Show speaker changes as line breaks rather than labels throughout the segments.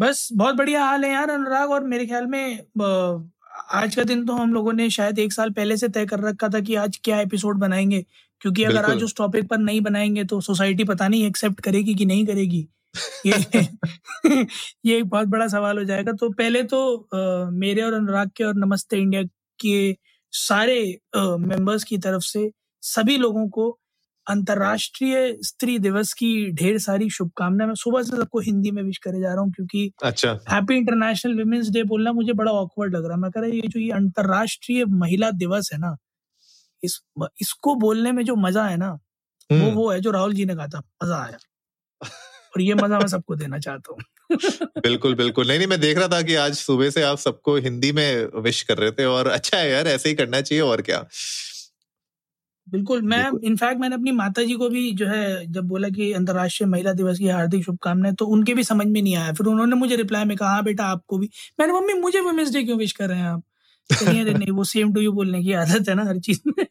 बस बहुत बढ़िया हाल है यार अनुराग और मेरे ख्याल में आज का दिन तो हम लोगों ने शायद एक साल पहले से तय कर रखा था कि आज क्या एपिसोड बनाएँगे। क्योंकि अगर आज उस टॉपिक पर नहीं बनाएँगे तो सोसाइटी पता नहीं एक्सेप्ट करेगी कि नहीं करेगी। ये ये एक बहुत बड़ा सवाल हो जाएगा। तो पहले तो अ, मेरे और अनुराग के और नमस्ते इंडिया के सारे मेंबर्स की तरफ़ से सभी लोगों को अंतर्राष्ट्रीय स्त्री दिवस की ढेर सारी शुभकामनाएँ। मैं सुबह से सबको हिंदी में विश करे जा रहा हूँ क्योंकि
अच्छा।
हैप्पी इंटरनेशनल वुमेन्स डे बोलना मुझे बड़ा ऑकवर्ड लग रहा है। मैं कह रहा ये जो ये अंतर्राष्ट्रीय महिला दिवस है ना इस इसको बोलने में जो मज़ा है ना वो
हम्म,
वो है जो राहुल जी ने कहा था मज़ा आया। और ये मज़ा मैं सबको देना चाहता हूँ।
बिल्कुल बिल्कुल। नहीं नहीं मैं देख रहा था कि आज सुबह से आप सबको हिंदी में विश कर रहे थे और अच्छा है यार ऐसे ही करना चाहिए और क्या।
बिल्कुल मैं इनफैक्ट मैंने अपनी माता जी को भी जो है जब बोला कि अंतर्राष्ट्रीय महिला दिवस की हार्दिक शुभकामनाएँ तो उनके भी समझ में नहीं आया। फिर उन्होंने मुझे रिप्लाई में कहा हाँ बेटा आपको भी। मैंने मम्मी मुझे वुमेन्स डे क्यों विश कर रहे हैं आप? कहिए अरे नहीं वो सेम टू यू बोलने की आदत है ना हर चीज़ में।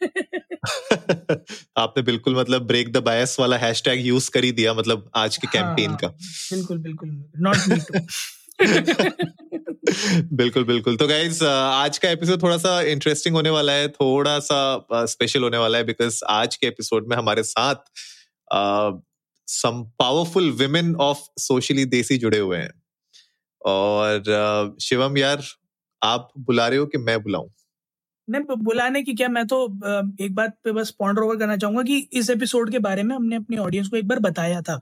आपने बिल्कुल मतलब ब्रेक द बायस वाला हैशटैग यूज़ कर ही दिया मतलब आज के कैंपेन
हाँ,
का।
बिल्कुल बिल्कुल। नॉट मी
बिल्कुल बिल्कुल। तो गाइज़ आज का एपिसोड थोड़ा सा इंटरेस्टिंग होने वाला है थोड़ा सा स्पेशल होने वाला है बिकॉज़ आज के एपिसोड में हमारे साथ some powerful women of Socially Desi जुड़े हुए हैं। और शिवम यार, आप बुला रहे हो कि मैं बुलाऊं?
नहीं बुलाने की क्या, मैं तो एक बात पे बस पॉइंट ओवर करना चाहूँगा कि इस एपिसोड के बारे में हमने अपनी ऑडियंस को एक बार बताया था।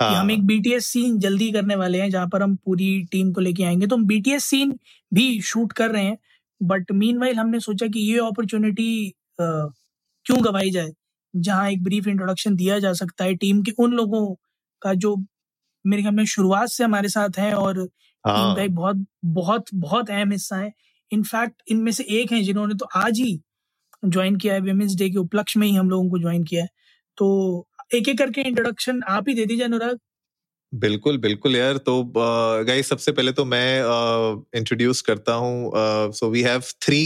कि हम एक बीटीएस सीन जल्दी करने वाले हैं जहाँ पर हम पूरी टीम को लेके आएँगे। तो हम बीटीएस सीन भी शूट कर रहे हैं बट मीन हमने सोचा कि ये अपॉर्चुनिटी क्यों गवाई जाए? जहाँ एक ब्रीफ इंट्रोडक्शन दिया जा सकता है टीम के उन लोगों का जो मेरे ख्याल में शुरुआत से हमारे साथ हैं और हाँ। टीम
हाँ।
का एक बहुत बहुत बहुत अहम हिस्सा है। इनफैक्ट इनमें से एक हैं जिन्होंने तो आज ही ज्वाइन किया है विमेंस डे के उपलक्ष्य में ही हम लोगों को ज्वाइन किया है। तो एक एक करके इंट्रोडक्शन आप ही दे दीजिए अनुराग।
बिल्कुल बिल्कुल यार तो गाइस सबसे पहले तो मैं इंट्रोड्यूस करता हूँ so we have three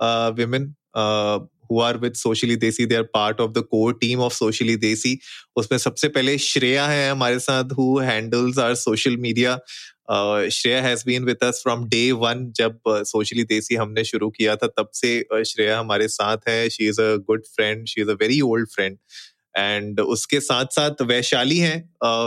uh, who are with socially desi. They are part of the core team of socially desi. उसमें सबसे पहले श्रेया है हमारे साथ handles our social media. uh, Shreya has been with us from day one जब Socially Desi हमने शुरू किया था तब से श्रेया हमारे साथ है। She is a good friend she is a very old friend and उसके साथ साथ वैशाली हैं।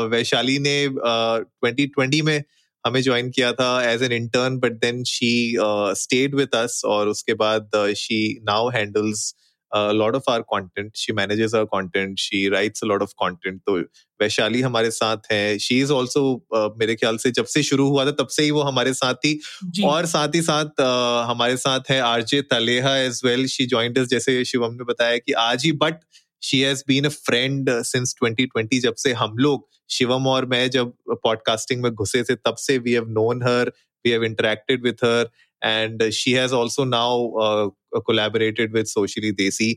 वैशाली ने ट्वेंटी ट्वेंटी में हमें ज्वाइन किया था as an intern but then she stayed with us और उसके बाद she now handles lot of our content she manages our content she writes lot of content तो वैशाली हमारे साथ है। शी इज़ ऑल्सो मेरे ख्याल से जब से शुरू हुआ था तब से ही वो हमारे साथ थी और साथ ही साथ uh, हमारे साथ है RJ Taleha as well she joined जैसे शिवम ने बताया कि आज ही but she has been a friend since 2020 जब से हम लोग शिवम और मैं जब पॉडकास्टिंग में घुसे थे तब से we have known her we have interacted with her and she has also now collaborated with Socially Desi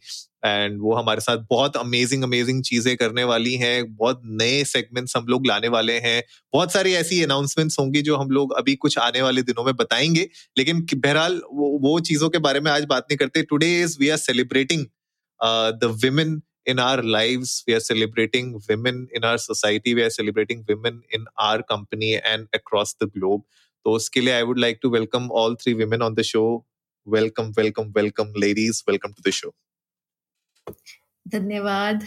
and वो हमारे साथ बहुत अमेजिंग अमेजिंग चीज़ें करने वाली हैं बहुत नए सेगमेंट्स हम लोग लाने वाले हैं बहुत सारी ऐसी अनाउंसमेंट्स होंगी जो हम लोग अभी कुछ आने वाले दिनों में बताएँगे लेकिन बहरहाल वो, वो चीज़ों के बारे में आज बात नहीं करते today is we are celebrating the women in our lives we are celebrating women in our society we are celebrating women in our company and across the globe तो उसके लिए I would like to welcome all three women on the show welcome welcome welcome ladies welcome to the show
धन्यवाद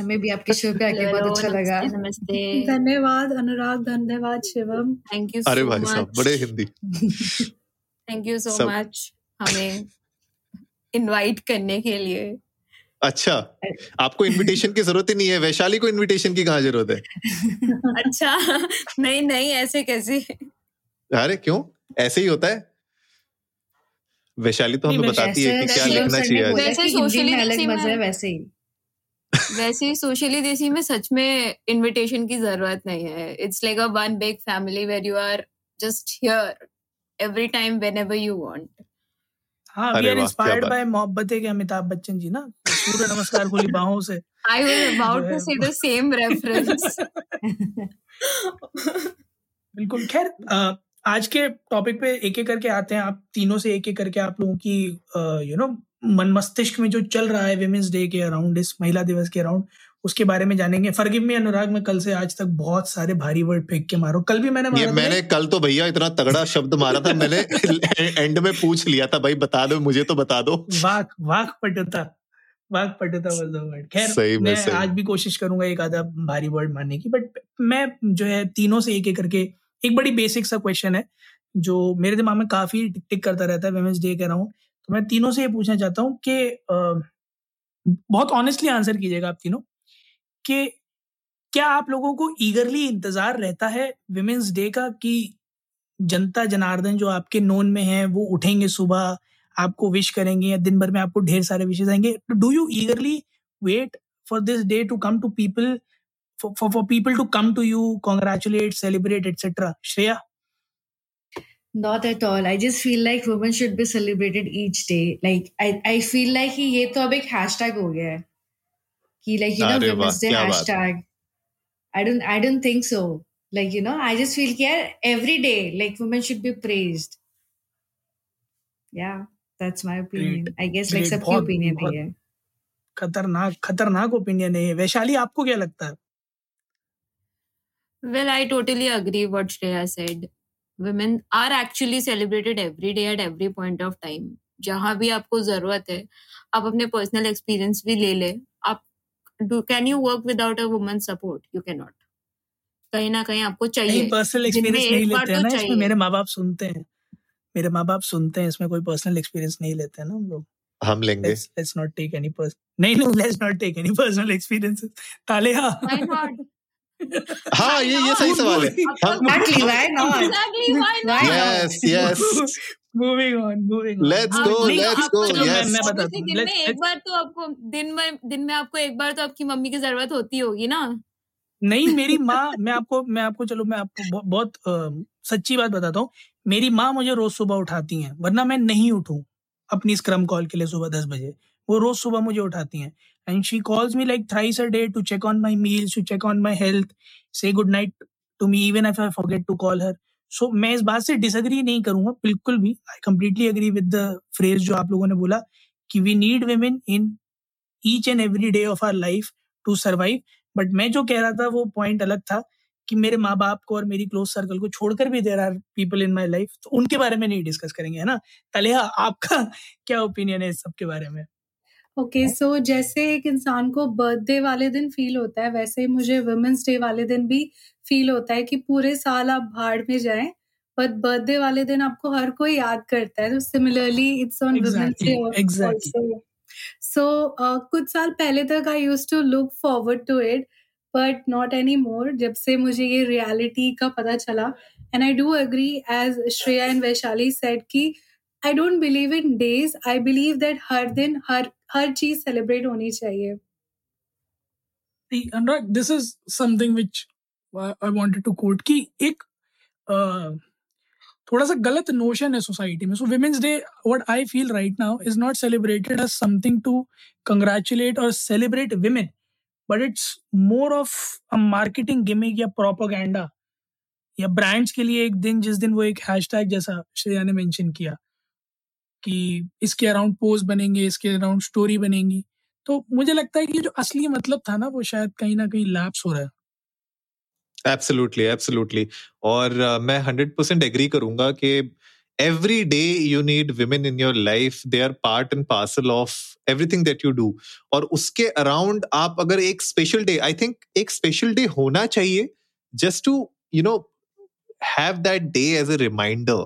हमें भी आपके show पे आके बहुत अच्छा लगा
नमस्ते नमस्ते
धन्यवाद अनुराग धन्यवाद शिवम
थैंक यू
अरे भाई साहब बड़े
Hindi thank you
so
much हमें इनवाइट करने के लिए
अच्छा। आपको इनविटेशन की ज़रूरत ही नहीं है वैशाली को इनविटेशन की कहाँ ज़रूरत है?
अच्छा नहीं नहीं ऐसे कैसे?
अरे क्यों? ऐसे ही होता है। वैशाली तो हमें बताती है कि क्या लिखना चाहिए
वैसे
अलग मज़ा है। वैसे ही।
वैसे ही सोशली देसी में सच में इनविटेशन की ज़रूरत नहीं है। It's like a one big family where you are just here every time whenever you want.
हाँ वी आर इंस्पायर्ड बाय मोहब्बत के अमिताभ बच्चन जी ना? सूर्य नमस्कार खुली बाहों से।
I was about to say the same reference.
बिल्कुल। खैर आज के टॉपिक पे एक एक करके आते हैं आप तीनों से एक एक करके आप लोगों की यू नो मन मस्तिष्क में जो चल रहा है विमेंस डे के अराउंड इस महिला दिवस के अराउंड उसके बारे में जानेंगे। फरगिव में अनुराग में कल से आज तक बहुत सारे भारी वर्ड फेंक के मारो कल भी मैंने
ये मैंने कल तो भैया इतना तगड़ा शब्द मारा था मैंने एंड में पूछ लिया था भाई बता दो मुझे तो बता दो।
वाक वाक पटता। वाक पटता वाज द वर्ड खैर मैं सही। आज भी कोशिश करूँगा एक आधा भारी वर्ड मारने की बट मैं जो है तीनों से एक एक करके एक बड़ी बेसिक सा क्वेश्चन है जो मेरे दिमाग में काफ़ी टिक टिक करता रहता है वेमेंस डे कह रहा हूँ तो मैं तीनों से ये पूछना चाहता हूँ कि बहुत ऑनेस्टली आंसर कीजिएगा आप तीनों कि क्या आप लोगों को ईगरली इंतज़ार रहता है विमेंस डे का कि जनता जनार्दन जो आपके नोन में है वो उठेंगे सुबह आपको विश करेंगे या दिन भर में आपको ढेर सारे विशेष आएँगे do you eagerly wait for this day to come to people for for people to come to you congratulate celebrate etcetera Shreya
Not at all. I just feel like women should be celebrated each day. Like I, I feel like ये तो अब एक hashtag हो गया है कि like you know Women's Day hashtag. I don't I don't think so. Like you know I just feel that every day like women should be praised. Yeah, that's my opinion. Great. I guess like सबकी opinion है ये
खतरनाक खतरनाक opinion है वैशाली आपको क्या लगता है
Well, I totally agree what Shreya said. Women are actually celebrated every day at every point of time. जहाँ भी आपको ज़रूरत है आप अपने पर्सनल एक्सपीरियंस भी ले ले आप do can you work without a woman's support you cannot कहीं ना कहीं आपको चाहिए
पर्सनल एक्सपीरियंस नहीं लेते हैं तो ना इसमें मेरे माँ बाप सुनते हैं मेरे माँ बाप सुनते हैं इसमें कोई पर्सनल एक्सपीरियंस नहीं लेते हैं ना हम लोग।
हम लेंगे।
Let's not take any person नहीं नहीं let's not take any personal experiences ताले हाँ।
हाँ ये ये सही सवाल है।
Exactly why not?
Exactly why not?
Yes yes
moving on moving
let's go let's go yes
मैं बताता
हूँ। दिन में एक बार तो आपको दिन में दिन में आपको एक बार तो आपकी मम्मी की ज़रूरत होती होगी ना।
नहीं मेरी माँ मैं आपको मैं आपको चलो मैं आपको बहुत सच्ची बात बताता हूँ। मेरी माँ मुझे रोज सुबह उठाती हैं, वरना मैं नहीं उठूं अपनी स्क्रम कॉल के लिए सुबह दस बजे। वो रोज सुबह मुझे उठाती हैं। And she calls me like thrice a day to check on my meals to check on my health say good night to me even if I forget to call her so मैं इस बात से disagree नहीं करूँगा, बिल्कुल भी। I completely agree with the phrase जो आप लोगों ने बोला कि we need women in each and every day of our life to survive but मैं जो कह रहा था, वो पॉइंट अलग था कि मेरे माँ बाप को और मेरी क्लोज सर्कल को छोड़कर भी there are people in my life तो उनके बारे में नहीं डिस्कस करेंगे है ना? तलेहा आपका क्या ओपिनियन है इस सब के बारे में?
ओके okay, सो so जैसे एक इंसान को बर्थडे वाले दिन फील होता है वैसे ही मुझे वुमेन्स डे वाले दिन भी फील होता है कि पूरे साल आप भाड़ में जाएँ बट बर्थडे वाले दिन आपको हर कोई याद करता है तो similarly it's on women's day so कुछ साल पहले तक I used to look forward to it but not any more जब से मुझे ये रियलिटी का पता चला. And I do agree as Shreya and Vaishali said कि I don't believe in days I believe that हर दिन, हर हर चीज़ सेलिब्रेट होनी चाहिए.
Anurag this is something which I wanted to quote कि एक थोड़ा सा गलत नोशन है सोसाइटी में. So Women's Day what I feel right now is not celebrated as something to congratulate और celebrate women but it's more of a marketing gimmick या propaganda या ब्रांड्स के लिए एक दिन जिस दिन वो एक हैशटैग जैसा श्रेया ने मेंशन किया कि इसके अराउंड पोस्ट बनेंगे इसके अराउंड स्टोरी बनेंगी। तो मुझे लगता है कि जो असली मतलब था ना वो शायद कहीं ना कहीं लैप्स हो रहा है।
एब्सोल्युटली एब्सोल्युटली और uh, मैं हंड्रेड परसेंट एग्री करूँगा कि every day you need women in your life they are part and parcel of everything that you do और उसके अराउंड आप अगर एक स्पेशल डे आई थिंक एक स्पेशल डे होना चाहिए just to you know have that day as a reminder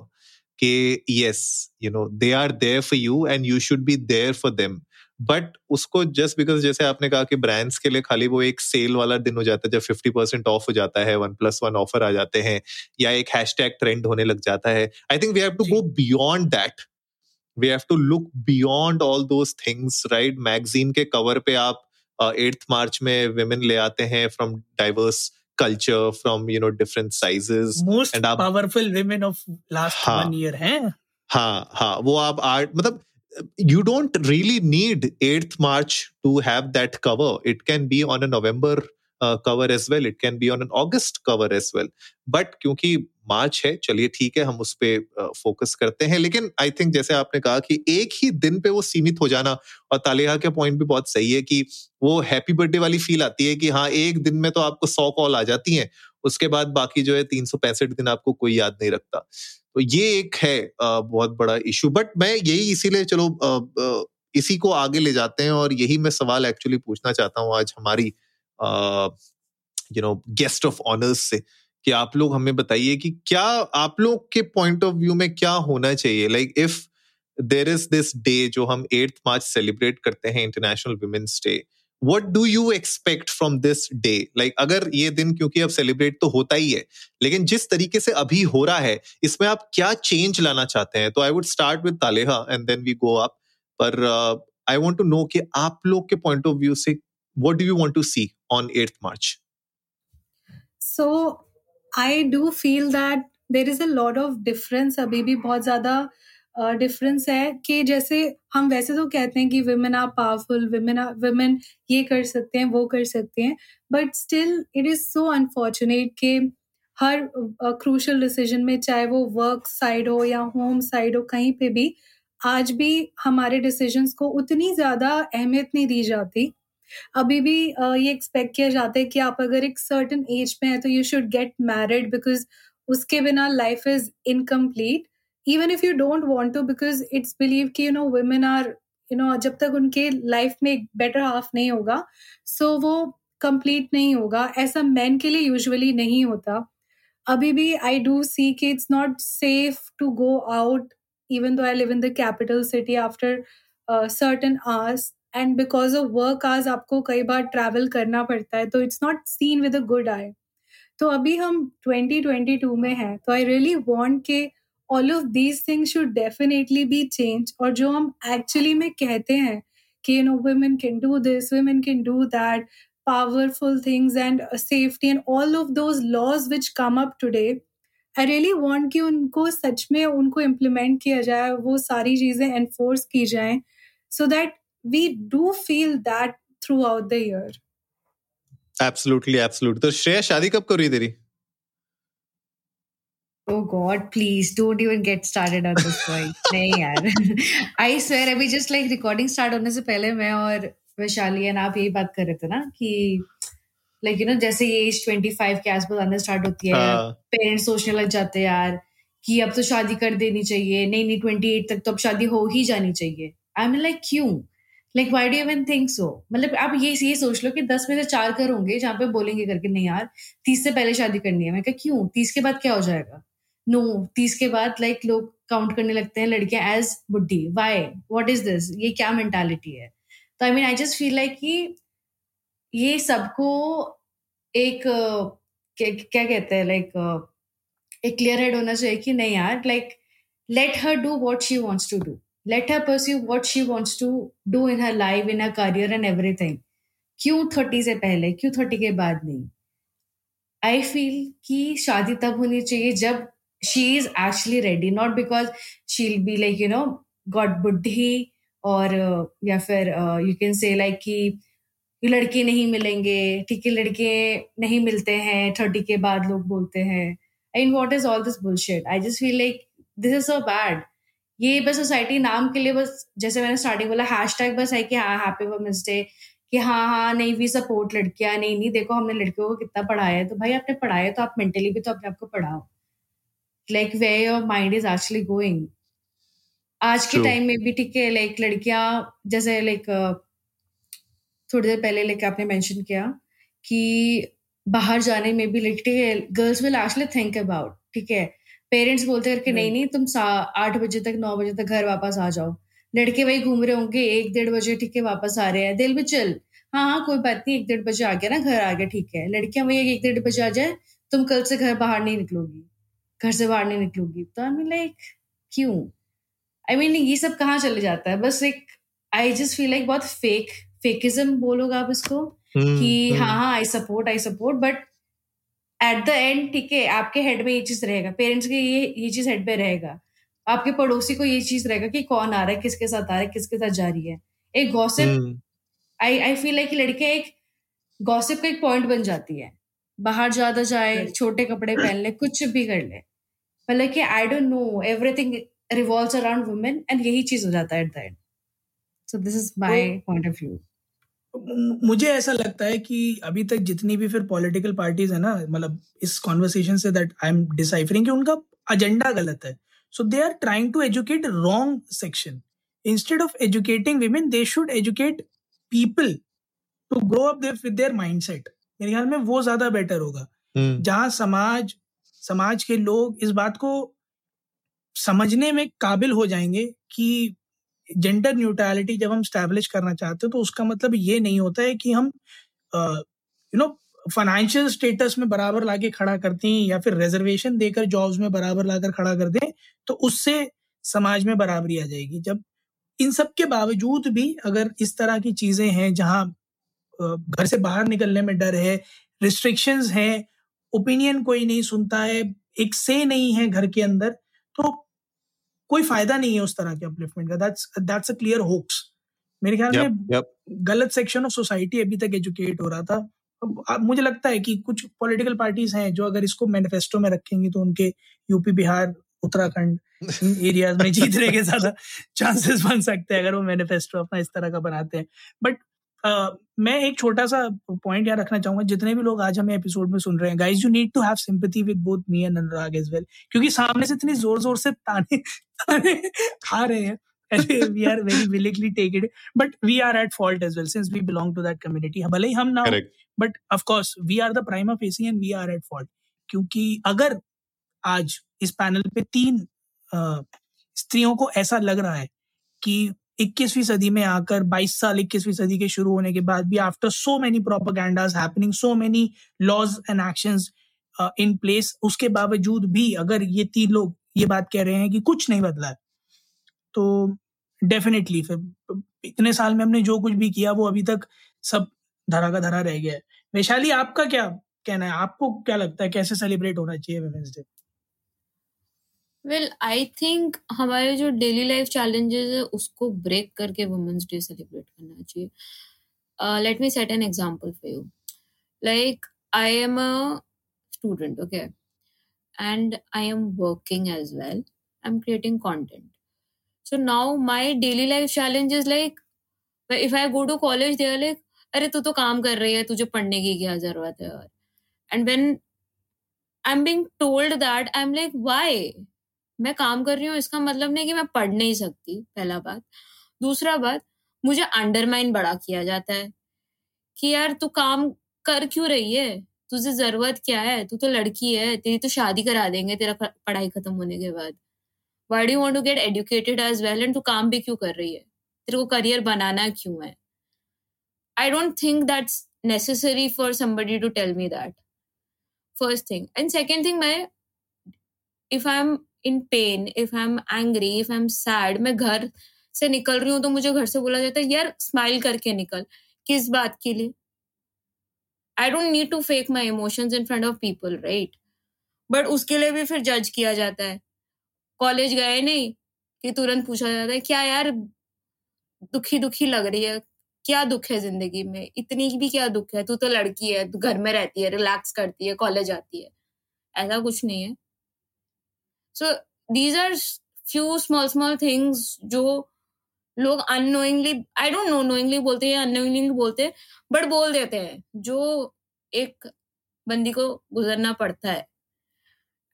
कि yes you know they are there for you and you should be there for them But उसको just because जैसे आपने कहा कि brands के लिए खाली वो एक सेल वाला दिन हो जाता है जब फिफ्टी परसेंट ऑफ़ हो जाता है वन प्लस वन ऑफ़र आ जाते हैं या एक हैश टैग ट्रेंड होने लग जाता है I think we have to go beyond that we have to look beyond all those things right magazine के कवर पे आप एट्थ uh, मार्च में विमेन ले आते हैं from diverse culture from you know different sizes
powerful women of last हाँ, one year हैं।
हाँ हाँ वो आप आर्ट मतलब you don't really need 8th March to have that cover. It can be on a November uh, cover as well. It can be on an August cover as well. But क्योंकि मार्च है चलिए ठीक है हम उस पर focus करते हैं लेकिन आई थिंक जैसे आपने कहा कि एक ही दिन पे वो सीमित हो जाना और तालेहा के पॉइंट भी बहुत सही है कि वो हैप्पी बर्थडे वाली फील आती है कि हाँ एक दिन में तो आपको सौ कॉल आ जाती हैं उसके बाद बाकी जो है तीन सौ पैंसठ दिन आपको कोई याद नहीं रखता। तो ये एक है बहुत बड़ा इशू बट मैं यही इसीलिए, चलो इसी को आगे ले जाते हैं और यही मैं सवाल एक्चुअली पूछना चाहता हूँ आज हमारी you know guest of honours से, कि आप लोग हमें बताइए कि क्या आप लोग के पॉइंट ऑफ़ व्यू में क्या होना चाहिए? Like if there is this day जो हम एट्थ मार्च सेलिब्रेट करते हैं international women's day what do you expect from this day like अगर ये दिन, क्योंकि अब सेलिब्रेट तो होता ही है, लेकिन जिस तरीके से अभी हो रहा है, इसमें आप क्या चेंज लाना चाहते हैं? तो I would start with Taleha and then we go up पर आई वॉन्ट टू नो कि आप लोग के पॉइंट ऑफ़ व्यू से what do you want to see on eighth March
so I do feel that there is a lot of difference अभी भी बहुत ज़्यादा डिफरेंस है कि जैसे हम वैसे तो कहते हैं कि women are powerful women women ये कर सकते हैं वो कर सकते हैं but still it is so unfortunate कि हर क्रूशल uh, डिसीज़न में चाहे वो वर्क साइड हो या होम साइड हो कहीं पे भी आज भी हमारे डिसीजंस को उतनी ज़्यादा अहमियत नहीं दी जाती। अभी भी uh, ये एक्सपेक्ट किया जाता है कि आप अगर एक सर्टन एज में हैं तो you should get married because उसके बिना life is incomplete even if you don't want to because it's believe कि you know women are you know जब तक उनके लाइफ में एक बेटर हाफ़ नहीं होगा सो वो कंप्लीट नहीं होगा। ऐसा मैन के लिए यूजुअली नहीं होता। अभी भी आई डू सी कि it's not safe to go out even though I live in the capital city after certain hours and because of work आज आपको कई बार ट्रैवल करना पड़ता है तो it's not seen with a good eye तो अभी हम 2022 में हैं तो आई रियली वांट के all of these things should definitely be change और जो हम एक्चुअली में कहते हैं कि you know women can do this women can do that powerful things and safety and all of those laws which come up today I really want कि उनको सच में उनको इम्प्लीमेंट किया जाए, वो सारी चीज़ें एनफोर्स की जाएँ so that we do feel that throughout the year.
Absolutely absolutely. तो श्रेया, शादी कब कर तेरी?
Oh God, please don't even get started on this point. नहीं यार. I swear अभी just like recording start होने से पहले मैं और वैशाली एंड आप यही बात कर रहे थे ना कि लाइक यू नो जैसे ये एज ट्वेंटी फाइव के आसपास आने स्टार्ट होती है पेरेंट्स सोचने लग जाते हैं यार कि अब तो शादी कर देनी चाहिए। नहीं नहीं ट्वेंटी एट तक तो अब शादी हो ही जानी चाहिए। आई मीन लाइक क्यों? Like why do even think so मतलब आप ये ये सोच लो कि दस में से चार कर होंगे जहाँ पे बोलेंगे करके नहीं यार तीस से पहले शादी करनी है। मैं कहा क्यों? तीस के बाद क्या हो जाएगा? नो तीस के बाद लाइक लोग काउंट करने लगते हैं लड़कियाँ एज बुढ़ी वाई वॉट इज़ दिस ये क्या मेंटालिटी है? तो I mean I just feel like कि ये सबको एक, क्या कहते हैं लाइक एक क्लियर हेड होना चाहिए कि नहीं यार like let her do what she wants to do let her pursue what she wants to do in her life, in her career and everything. क्यों थर्टी से पहले? क्यों थर्टी के बाद नहीं? आई फील कि शादी तब होनी चाहिए जब she is actually ready not because she be like you know god बुद्धि और या फिर यू कैन से लाइक कि लड़के नहीं मिलेंगे, ठीक है, लड़के नहीं मिलते हैं थर्टी के बाद लोग बोलते हैं। And what is all this bullshit I just feel like this is so bad ये बस सोसाइटी नाम के लिए बस, जैसे मैंने स्टार्टिंग बोला हैश टैग बस है कि हाँ हैप्पी वुमेंस डे कि हाँ हाँ नहीं वी सपोर्ट लड़कियाँ, नहीं नहीं, देखो हमने लड़कियों को कितना पढ़ाया है तो भाई आपने पढ़ाया तो आप मेंटली भी तो अपने आप को पढ़ाओ। Like way your mind is actually going आज के टाइम में भी ठीक है लाइक लड़कियाँ जैसे लाइक थोड़ी देर पहले लाइक आपने मेंशन किया कि बाहर जाने में भी लाइक ठीक है girls will actually think about ठीक है? पेरेंट्स बोलते हैं कि नहीं नहीं तुम आठ बजे तक नौ बजे तक घर वापस आ जाओ। लड़के वही घूम रहे होंगे एक डेढ़ बजे ठीक है वापस आ रहे हैं। दिल भी चल हाँ हाँ कोई बात नहीं एक डेढ़ बजे आ गया ना घर आ गया ठीक है। लड़कियाँ वही एक डेढ़ बजे आ जाए तुम कल से घर बाहर नहीं निकलोगी। घर से बाहर नहीं निकलोगी। तो आई मीन लाइक क्यों? आई मीन ये सब कहाँ चले जाता है? बस एक आई जस्ट फील लाइक बहुत फेक फेकिज्म बोलोगे आप इसको? हम्म, कि हम्म। हाँ हाँ I support I support but at the end ठीक है आपके हेड में ये चीज़ रहेगा। पेरेंट्स के ये ये चीज़ हेड पे रहेगा। आपके पड़ोसी को ये चीज़ रहेगा कि कौन आ रहा है किसके साथ आ रहा है किसके साथ जा रही है। एक gossip I I feel like लड़के एक गॉसिप का एक पॉइंट बन जाती है। बाहर ज़्यादा जाए छोटे कपड़े पहन ले कुछ भी कर ले। मतलब कि I don't know everything revolves around women and यही चीज़ हो जाता है at the end so this is my point of view
मुझे ऐसा लगता है कि अभी तक जितनी भी फिर पॉलिटिकल पार्टीज़ है ना मतलब इस conversation say that I M deciphering कि उनका एजेंडा गलत है। So they are trying to educate wrong section instead of educating women they should educate people to grow up with their mindset मेरे ख्याल में वो ज़्यादा बेटर होगा। हम्म। जहाँ समाज समाज के लोग इस बात को समझने में काबिल हो जाएँगे कि जेंडर न्यूट्रलिटी जब हम स्टैब्लिश करना चाहते हैं तो उसका मतलब ये नहीं होता है कि हम यू नो फाइनेंशियल स्टेटस में बराबर लाके खड़ा करते हैं या फिर रिजर्वेशन देकर जॉब्स में बराबर लाकर खड़ा कर दें तो उससे समाज में बराबरी आ जाएगी। जब इन सब के बावजूद भी अगर इस तरह की चीज़ें हैं जहाँ घर से बाहर निकलने में डर है रिस्ट्रिक्शंस हैं ओपिनियन कोई नहीं सुनता है एक से नहीं है घर के अंदर तो कोई फ़ायदा नहीं है उस तरह के अपलिफ्टमेंट का। That's that's a clear hoax मेरे ख्याल yep, में yep. गलत सेक्शन ऑफ़ सोसाइटी अभी तक एजुकेट हो रहा था। मुझे लगता है कि कुछ पॉलिटिकल पार्टीज़ हैं जो अगर इसको मैनिफेस्टो में रखेंगी तो उनके यूपी बिहार उत्तराखंड एरियाज़ में जीतने के ज़्यादा चांसेस बन सकते हैं अगर वो मैनिफेस्टो अपना इस तरह का बनाते हैं। बट मैं एक छोटा सा पॉइंट यहाँ रखना चाहूँगा जितने भी लोग आज हमें एपिसोड में सुन रहे हैं guys you need to have sympathy with both me and Anurag as well क्योंकि सामने से इतनी ज़ोर ज़ोर से ताने ताने खा रहे हैं। We are very willingly take it but we are at fault as well since we belong to that community. भले ही हम ना but of course we are the prima facie and we are at fault क्योंकि अगर आज इस panel पे तीन स्त्रियों को ऐसा लग रहा है कि इक्कीसवीं सदी में आकर 22 साल इक्कीसवीं सदी के शुरू होने के बाद भी after so many propagandas happening so many laws and actions in place उसके बावजूद भी अगर ये तीन लोग ये बात कह रहे हैं कि कुछ नहीं बदला है तो डेफिनेटली फिर इतने साल में हमने जो कुछ भी किया, वो अभी तक सब धरा का धरा रह गया है। वैशाली, आपका क्या कहना है? आपको क्या लगता है? कैसे सेलिब्रेट होना चाहिए women's day
well I think हमारे जो डेली लाइफ चैलेंजेस है, उसको ब्रेक करके वुमेन्स डे सेलिब्रेट करना चाहिए। Let me set an example for you like I am a student okay and I am working as well I am creating content so now my daily life challenge is like if I go to college they are like अरे, तू तो काम कर रही है, तुझे पढ़ने की क्या ज़रूरत है? And when I am being told that I am like why मैं काम कर रही हूँ, इसका मतलब नहीं कि मैं पढ़ नहीं सकती, पहला बात। दूसरा बात, मुझे अंडरमाइन बड़ा किया जाता है कि यार, तू काम कर क्यों रही है? तुझे ज़रूरत क्या है? तू तो लड़की है, तेरी तो शादी करा देंगे, तेरा पढ़ाई खत्म होने के बाद। Why do want to get educated as well and तू काम भी क्यों कर रही है? तेरे को करियर बनाना क्यों है? I don't think that's necessary for somebody to tell me that first thing and second thing मैं if I am in pain if I am angry if I am sad मैं घर से निकल रही हूँ तो मुझे घर से बोला जाता है, यार स्माइल करके निकल। किस बात के लिए? I don't need to fake my emotions in front of people right but उसके लिए भी फिर जज किया जाता है। कॉलेज गए नहीं कि तुरंत पूछा जाता है, क्या यार, दुखी दुखी लग रही है? क्या दुख है ज़िंदगी में? इतनी भी क्या दुख है? तू तो लड़की है, घर में रहती है रिलैक्स करती है कॉलेज आती है। ऐसा कुछ नहीं है। So these are few small small things जो लोग unknowingly I don't know knowingly बोलते हैं अनोइंगली बोलते हैं बट बोल देते हैं, जो एक बंदी को गुजरना पड़ता है।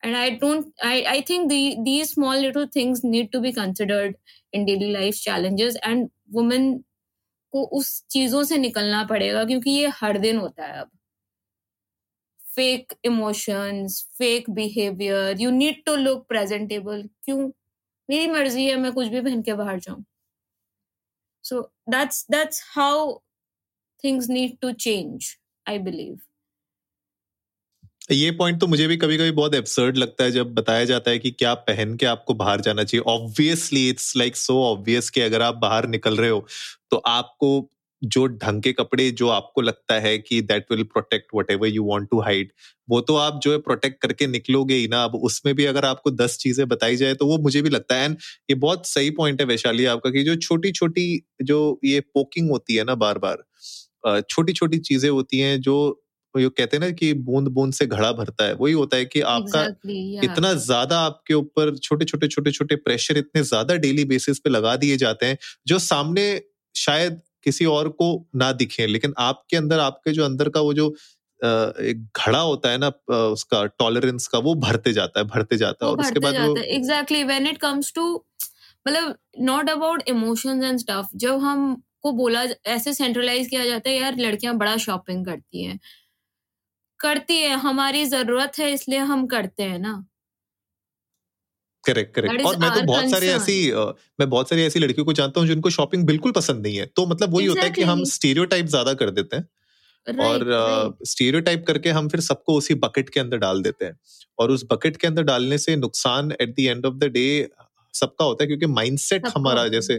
And i don't, i i think the, these small little things need to be considered in daily life challenges, and women को उस चीज़ों से निकलना पड़ेगा, क्योंकि ये हर दिन होता है अब। Fake emotions fake behaviour you need to look presentable क्यों? मेरी मर्ज़ी है, मैं कुछ भी पहन के बाहर जाऊँ। So that's that's how things need to change I believe
ये पॉइंट तो मुझे भी कभी कभी बहुत एब्सर्ड लगता है जब बताया जाता है कि क्या पहन के आपको बाहर जाना चाहिए। Obviously it's like so obvious कि अगर आप बाहर निकल रहे हो तो आपको जो ढंग के कपड़े जो आपको लगता है कि that will protect whatever you want to hide वो तो आप जो है प्रोटेक्ट करके निकलोगे ही ना। अब उसमें भी अगर आपको दस चीज़ें बताई जाए तो वो मुझे भी लगता है। एंड ये बहुत सही पॉइंट है वैशाली आपका कि जो छोटी छोटी जो ये पोकिंग होती है ना बार बार छोटी छोटी चीज़ें होती हैं जो ये कहते हैं ना कि बूंद बूंद से घड़ा भरता है। वही होता है कि आपका exactly, yeah. इतना ज़्यादा आपके ऊपर छोटे छोटे छोटे छोटे प्रेशर इतने ज़्यादा डेली बेसिस पे लगा दिए जाते हैं जो सामने शायद किसी और को ना दिखे लेकिन आपके अंदर आपके जो अंदर का वो जो एक घड़ा होता है ना उसका टॉलरेंस का वो भरते जाता है भरते जाता है और उसके बाद
exactly when it comes to मतलब not about emotions and stuff जब हम को बोला ऐसे सेंट्रलाइज किया जाता है यार लड़कियाँ बड़ा शॉपिंग करती हैं। करती है हमारी ज़रूरत है इसलिए हम करते हैं ना।
करेक्ट करेक्ट और मैं तो बहुत सारी ऐसी मैं बहुत सारी ऐसी लड़कियों को जानता हूँ जिनको शॉपिंग बिल्कुल पसंद नहीं है। तो मतलब वही exactly. होता है कि हम स्टीरियोटाइप ज़्यादा कर देते हैं right, और स्टीरियोटाइप right. करके हम फिर सबको उसी बकेट के अंदर डाल देते हैं। और उस बकेट के अंदर डालने से नुकसान at the end of the day सबका होता है क्योंकि माइंडसेट हमारा जैसे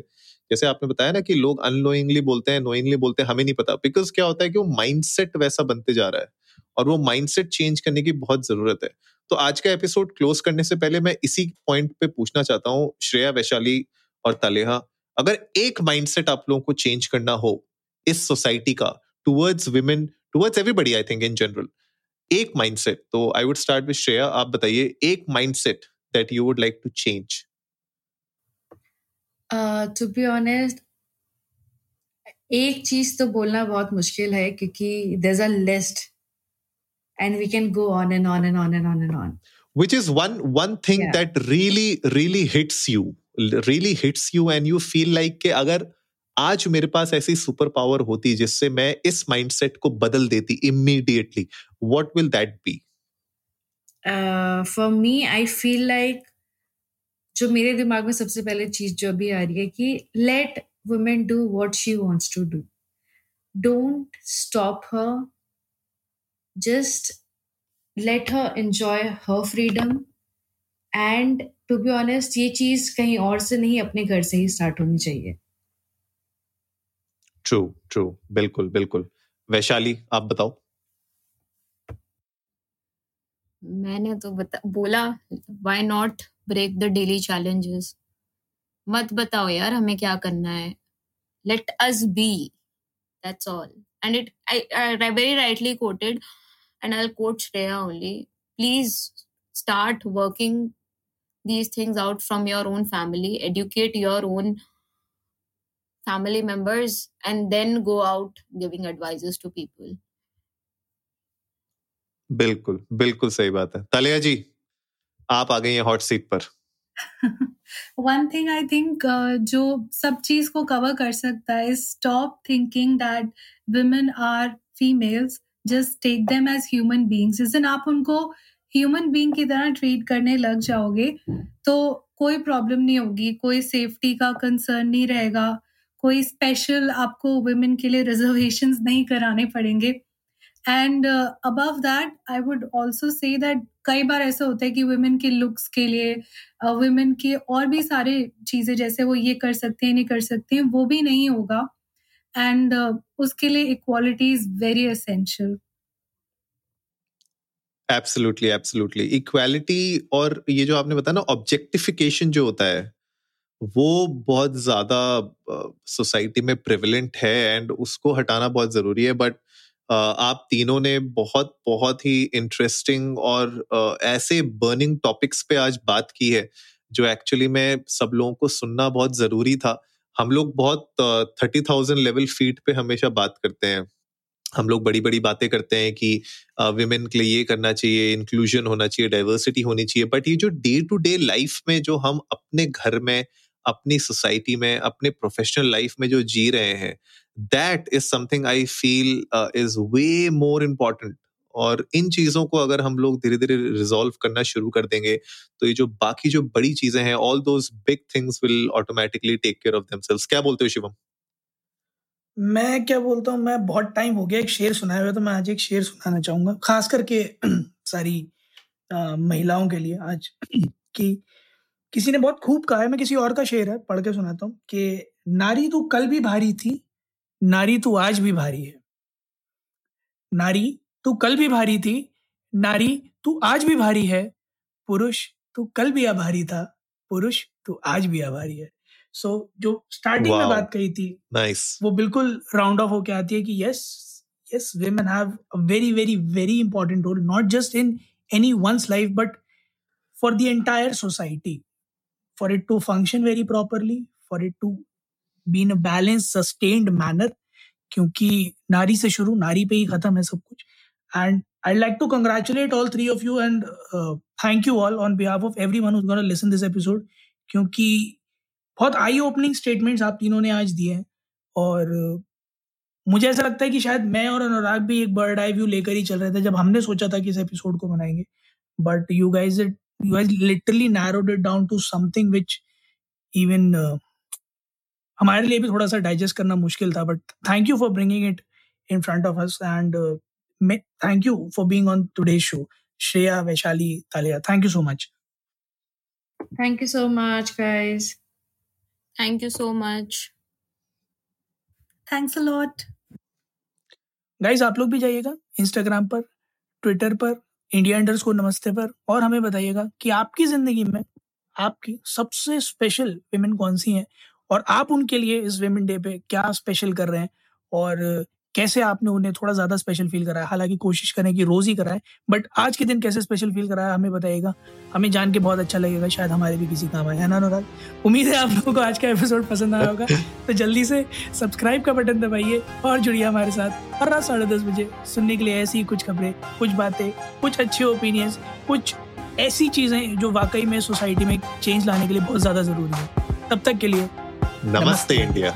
जैसे आपने बताया ना कि लोग अनलोइंगली बोलते हैं नोइंगली बोलते हैं हमें नहीं पता। बिकॉज़ क्या होता है कि वो माइंडसेट वैसा बनते जा रहा है और वो माइंडसेट चेंज करने की बहुत ज़रूरत है। तो आज का एपिसोड क्लोज करने से पहले मैं इसी पॉइंट पे पूछना चाहता हूँ, श्रेया, वैशाली और तलेहा। अगर एक माइंडसेट आप लोगों को चेंज करना हो इस सोसाइटी का towards women towards everybody I think in general एक माइंडसेट तो I would start with Shreya. आप बताइए, एक mindset that you would like to change
to be honest एक चीज़ तो बोलना बहुत मुश्किल है, क्योंकि is a list and we can go on and on and on and on and on.
Which is one one thing yeah. that really really hits you really hits you and you feel like कि अगर आज मेरे पास ऐसी super power होती जिससे मैं इस mindset को बदल देती immediately what will that be
for me I feel like जो मेरे दिमाग में सबसे पहले चीज़ जो अभी आ रही है कि let women do what she wants to do don't stop her just let her enjoy her freedom and to be honest ये चीज़ कहीं और से नहीं अपने घर से ही स्टार्ट होनी चाहिए।
ट्रू ट्रू बिल्कुल बिल्कुल। वैशाली आप बताओ।
मैंने तो बता बोला why not break the daily challenges मत बताओ यार हमें क्या करना है? Let us be that's all and it I, I very rightly quoted and i'll quote shreya only please start working these things out from your own family educate your own family members and then go out giving advices to people
बिल्कुल बिल्कुल सही बात है तालिया जी आप आ गई हैं hot seat पर
वन थिंग आई थिंक जो सब चीज को कवर कर सकता है stop thinking that women are females just take them as human beings जिस दिन आप उनको ह्यूमन बींग की तरह ट्रीट करने लग जाओगे तो कोई प्रॉब्लम नहीं होगी कोई सेफ्टी का कंसर्न नहीं रहेगा कोई स्पेशल आपको वुमेन के लिए रिजर्वेशन नहीं कराने पड़ेंगे. And above that I would also say that कई बार ऐसा होता है कि वुमेन के लुक्स के लिए वुमेन uh, के और भी सारे चीज़ें जैसे वो ये कर सकते हैं नहीं कर सकते हैं वो भी नहीं होगा. एंड uh, उसके लिए equality is very essential
absolutely absolutely equality और ये जो आपने बताया ना ऑब्जेक्टिफिकेशन जो होता है वो बहुत ज़्यादा सोसाइटी में प्रिविलेंट है एंड उसको हटाना बहुत ज़रूरी है बट आप तीनों ने बहुत बहुत ही इंटरेस्टिंग और ऐसे बर्निंग टॉपिक्स पे आज बात की है जो एक्चुअली में सब लोगों को सुनना बहुत ज़रूरी था। हम लोग बहुत थर्टी थाउज़ेंड लेवल फीट पे हमेशा बात करते हैं। हम लोग बड़ी बड़ी बातें करते हैं कि विमेन के लिए ये करना चाहिए इंक्लूजन होना चाहिए डाइवर्सिटी होनी चाहिए। बट ये जो डे टू डे लाइफ में जो हम अपने घर में, अपनी सोसाइटी में, अपने प्रोफेशनल लाइफ में जो जी रहे हैं that is something I feel is way more important और इन चीज़ों को अगर हम लोग धीरे धीरे रिजोल्व करना शुरू कर देंगे तो ये जो बाकी जो बड़ी चीज़ें हैं all those big things will automatically take care of themselves क्या बोलते हो शिवम?
मैं क्या बोलता हूँ मैं बहुत टाइम हो गया एक शेर सुनाया हुआ तो मैं आज एक शेर सुनाना चाहूँगा। खास करके सारी आ, महिलाओं के लिए आज कि किसी ने बहुत खूब कहा है मैं किसी और का शेर है पढ़ के सुनाता हूँ कि नारी तू कल भी भारी थी नारी तू आज भी भारी है। नारी तू कल भी भारी थी। नारी तू आज भी भारी है। पुरुष तू कल भी आभारी था। पुरुष तू आज भी आभारी है। सो so, जो स्टार्टिंग में बात कही थी
nice.
वो बिल्कुल राउंड ऑफ़ होके आती है कि yes yes women have a very very very important role not just in anyone's life but for the entire society for it to function very properly for it to be in a balance sustained manner क्योंकि नारी से शुरू नारी पे ही खत्म है सब कुछ। And I like to congratulate all three of you and thank you all on behalf of everyone gonna listen this episode क्योंकि बहुत आई ओपनिंग स्टेटमेंट्स आप तीनों ने आज दिए हैं। और uh, मुझे ऐसा लगता है कि शायद मैं और अनुराग भी एक बर्ड आई व्यू लेकर ही चल रहे थे जब हमने सोचा था कि इस एपिसोड को बनाएँगे। But you guys it you guys literally narrowed it down to something which even हमारे लिए भी थोड़ा सा डाइजेस्ट करना मुश्किल था but thank you for bringing it in front of us and thank you for being on today's show Shreya Vaishali Talia thank you so much
thank you so much guys
thank you so much
thanks a lot
guys आप लोग भी जाइएगा Instagram पर Twitter पर India इंडर्स को नमस्ते पर और हमें बताइएगा कि आपकी ज़िंदगी में आपकी सबसे स्पेशल विमेन कौन सी हैं? और आप उनके लिए इस वेमेन डे पे क्या स्पेशल कर रहे हैं? और कैसे आपने उन्हें थोड़ा ज़्यादा स्पेशल फील कराया? हालाँकि कोशिश करें कि रोज़ ही कराए बट आज के दिन कैसे स्पेशल फील कराया हमें बताइएगा। हमें जान के बहुत अच्छा लगेगा शायद हमारे भी किसी काम आए। है ना अनुराग? उम्मीद है आप लोगों को आज का एपिसोड पसंद आया होगा। तो जल्दी से सब्सक्राइब का बटन दबाइए और जुड़िए हमारे साथ हर रात साढ़े दस बजे सुनने के लिए ऐसी कुछ खबरें कुछ बातें कुछ अच्छे ओपिनियंस कुछ ऐसी चीज़ें जो वाकई में सोसाइटी में चेंज लाने के लिए बहुत ज़्यादा ज़रूरी है। तब तक के लिए
नमस्ते इंडिया